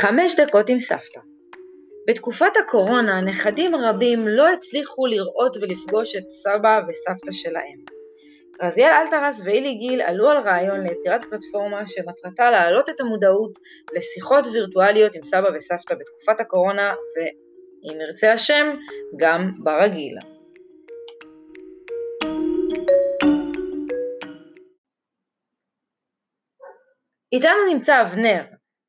חמש דקות עם סבתא. בתקופת הקורונה נכדים רבים לא הצליחו לראות ולפגוש את סבא וסבתא שלהם. רזיאל אלטרס ואילי גיל עלו על רעיון ליצירת פלטפורמה שמטרתה להעלות את המודעות לשיחות וירטואליות עם סבא וסבתא בתקופת הקורונה ואם ירצה השם, גם ברגיל. איתנו נמצא אבנר,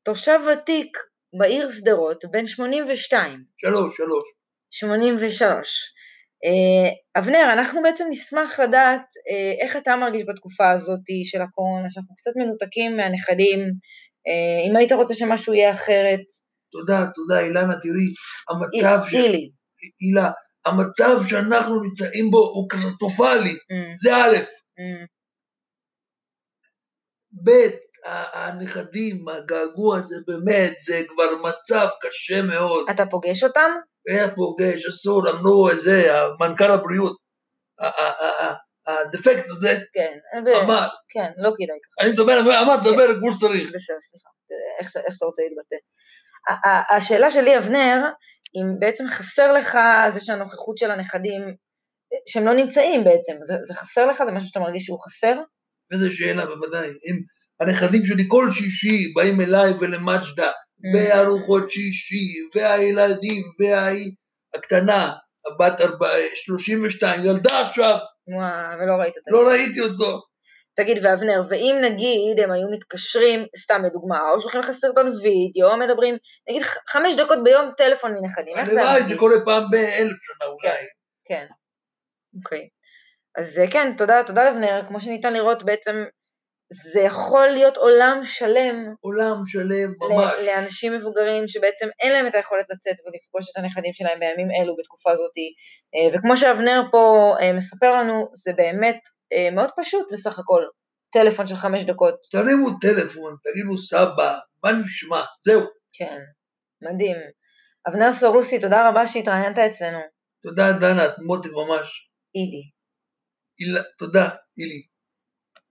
תושב ותיק בעיר שדרות, בן 82. שלוש, שלוש. 83. אה, אבנר, אנחנו בעצם נשמח לדעת אה, איך אתה מרגיש בתקופה הזאת של הקורונה, שאנחנו קצת מנותקים מהנכדים, אה, אם היית רוצה שמשהו יהיה אחרת. תודה, תודה, אילנה, תראי, המצב ש... אילי. הילה, המצב שאנחנו נמצאים בו הוא קטסטרופלי, mm. זה א', mm. ב', הנכדים, הגעגוע הזה באמת, זה כבר מצב קשה מאוד. אתה פוגש אותם? איך פוגש, אסור, אמרו זה, מנכ"ל הבריאות, הדפקט הזה, כן, אמר, כן, לא כדאי ככה. אני מדבר, אמר, תדבר כן. כמו שצריך. בסדר, סליחה, איך שאתה רוצה להתבטא. השאלה שלי, אבנר, אם בעצם חסר לך זה שהנוכחות של הנכדים, שהם לא נמצאים בעצם, זה, זה חסר לך? זה משהו שאתה מרגיש שהוא חסר? איזה שאלה, בוודאי. אם הנכדים שלי כל שישי באים אליי ולמג'דה, mm. וארוחות שישי, והילדים, והאי הקטנה, הבת 32, ילדה עכשיו. וואו, ולא ראית אותו. לא ראיתי אותו. תגיד, ואבנר, ואם נגיד הם היו מתקשרים, סתם לדוגמה, או שולחים לך סרטון וידאו, או מדברים, נגיד חמש דקות ביום טלפון מנכדים, איך זה מרגיש? זה קורה פעם באלף שנה אולי. כן, כן, אוקיי. אז אה, כן, תודה, תודה לבנר, כמו שניתן לראות בעצם זה יכול להיות עולם שלם. עולם שלם, ממש. לאנשים מבוגרים שבעצם אין להם את היכולת לצאת ולפגוש את הנכדים שלהם בימים אלו, בתקופה הזאת. אה, וכמו שאבנר פה אה, מספר לנו, זה באמת אה, מאוד פשוט בסך הכל. טלפון של חמש דקות. תרימו טלפון, תגידו סבא, מה נשמע? זהו. כן, מדהים. אבנר סרוסי, תודה רבה שהתראיינת אצלנו. תודה, דנה, את מותק ממש. אילי. אילה, תודה, אילי.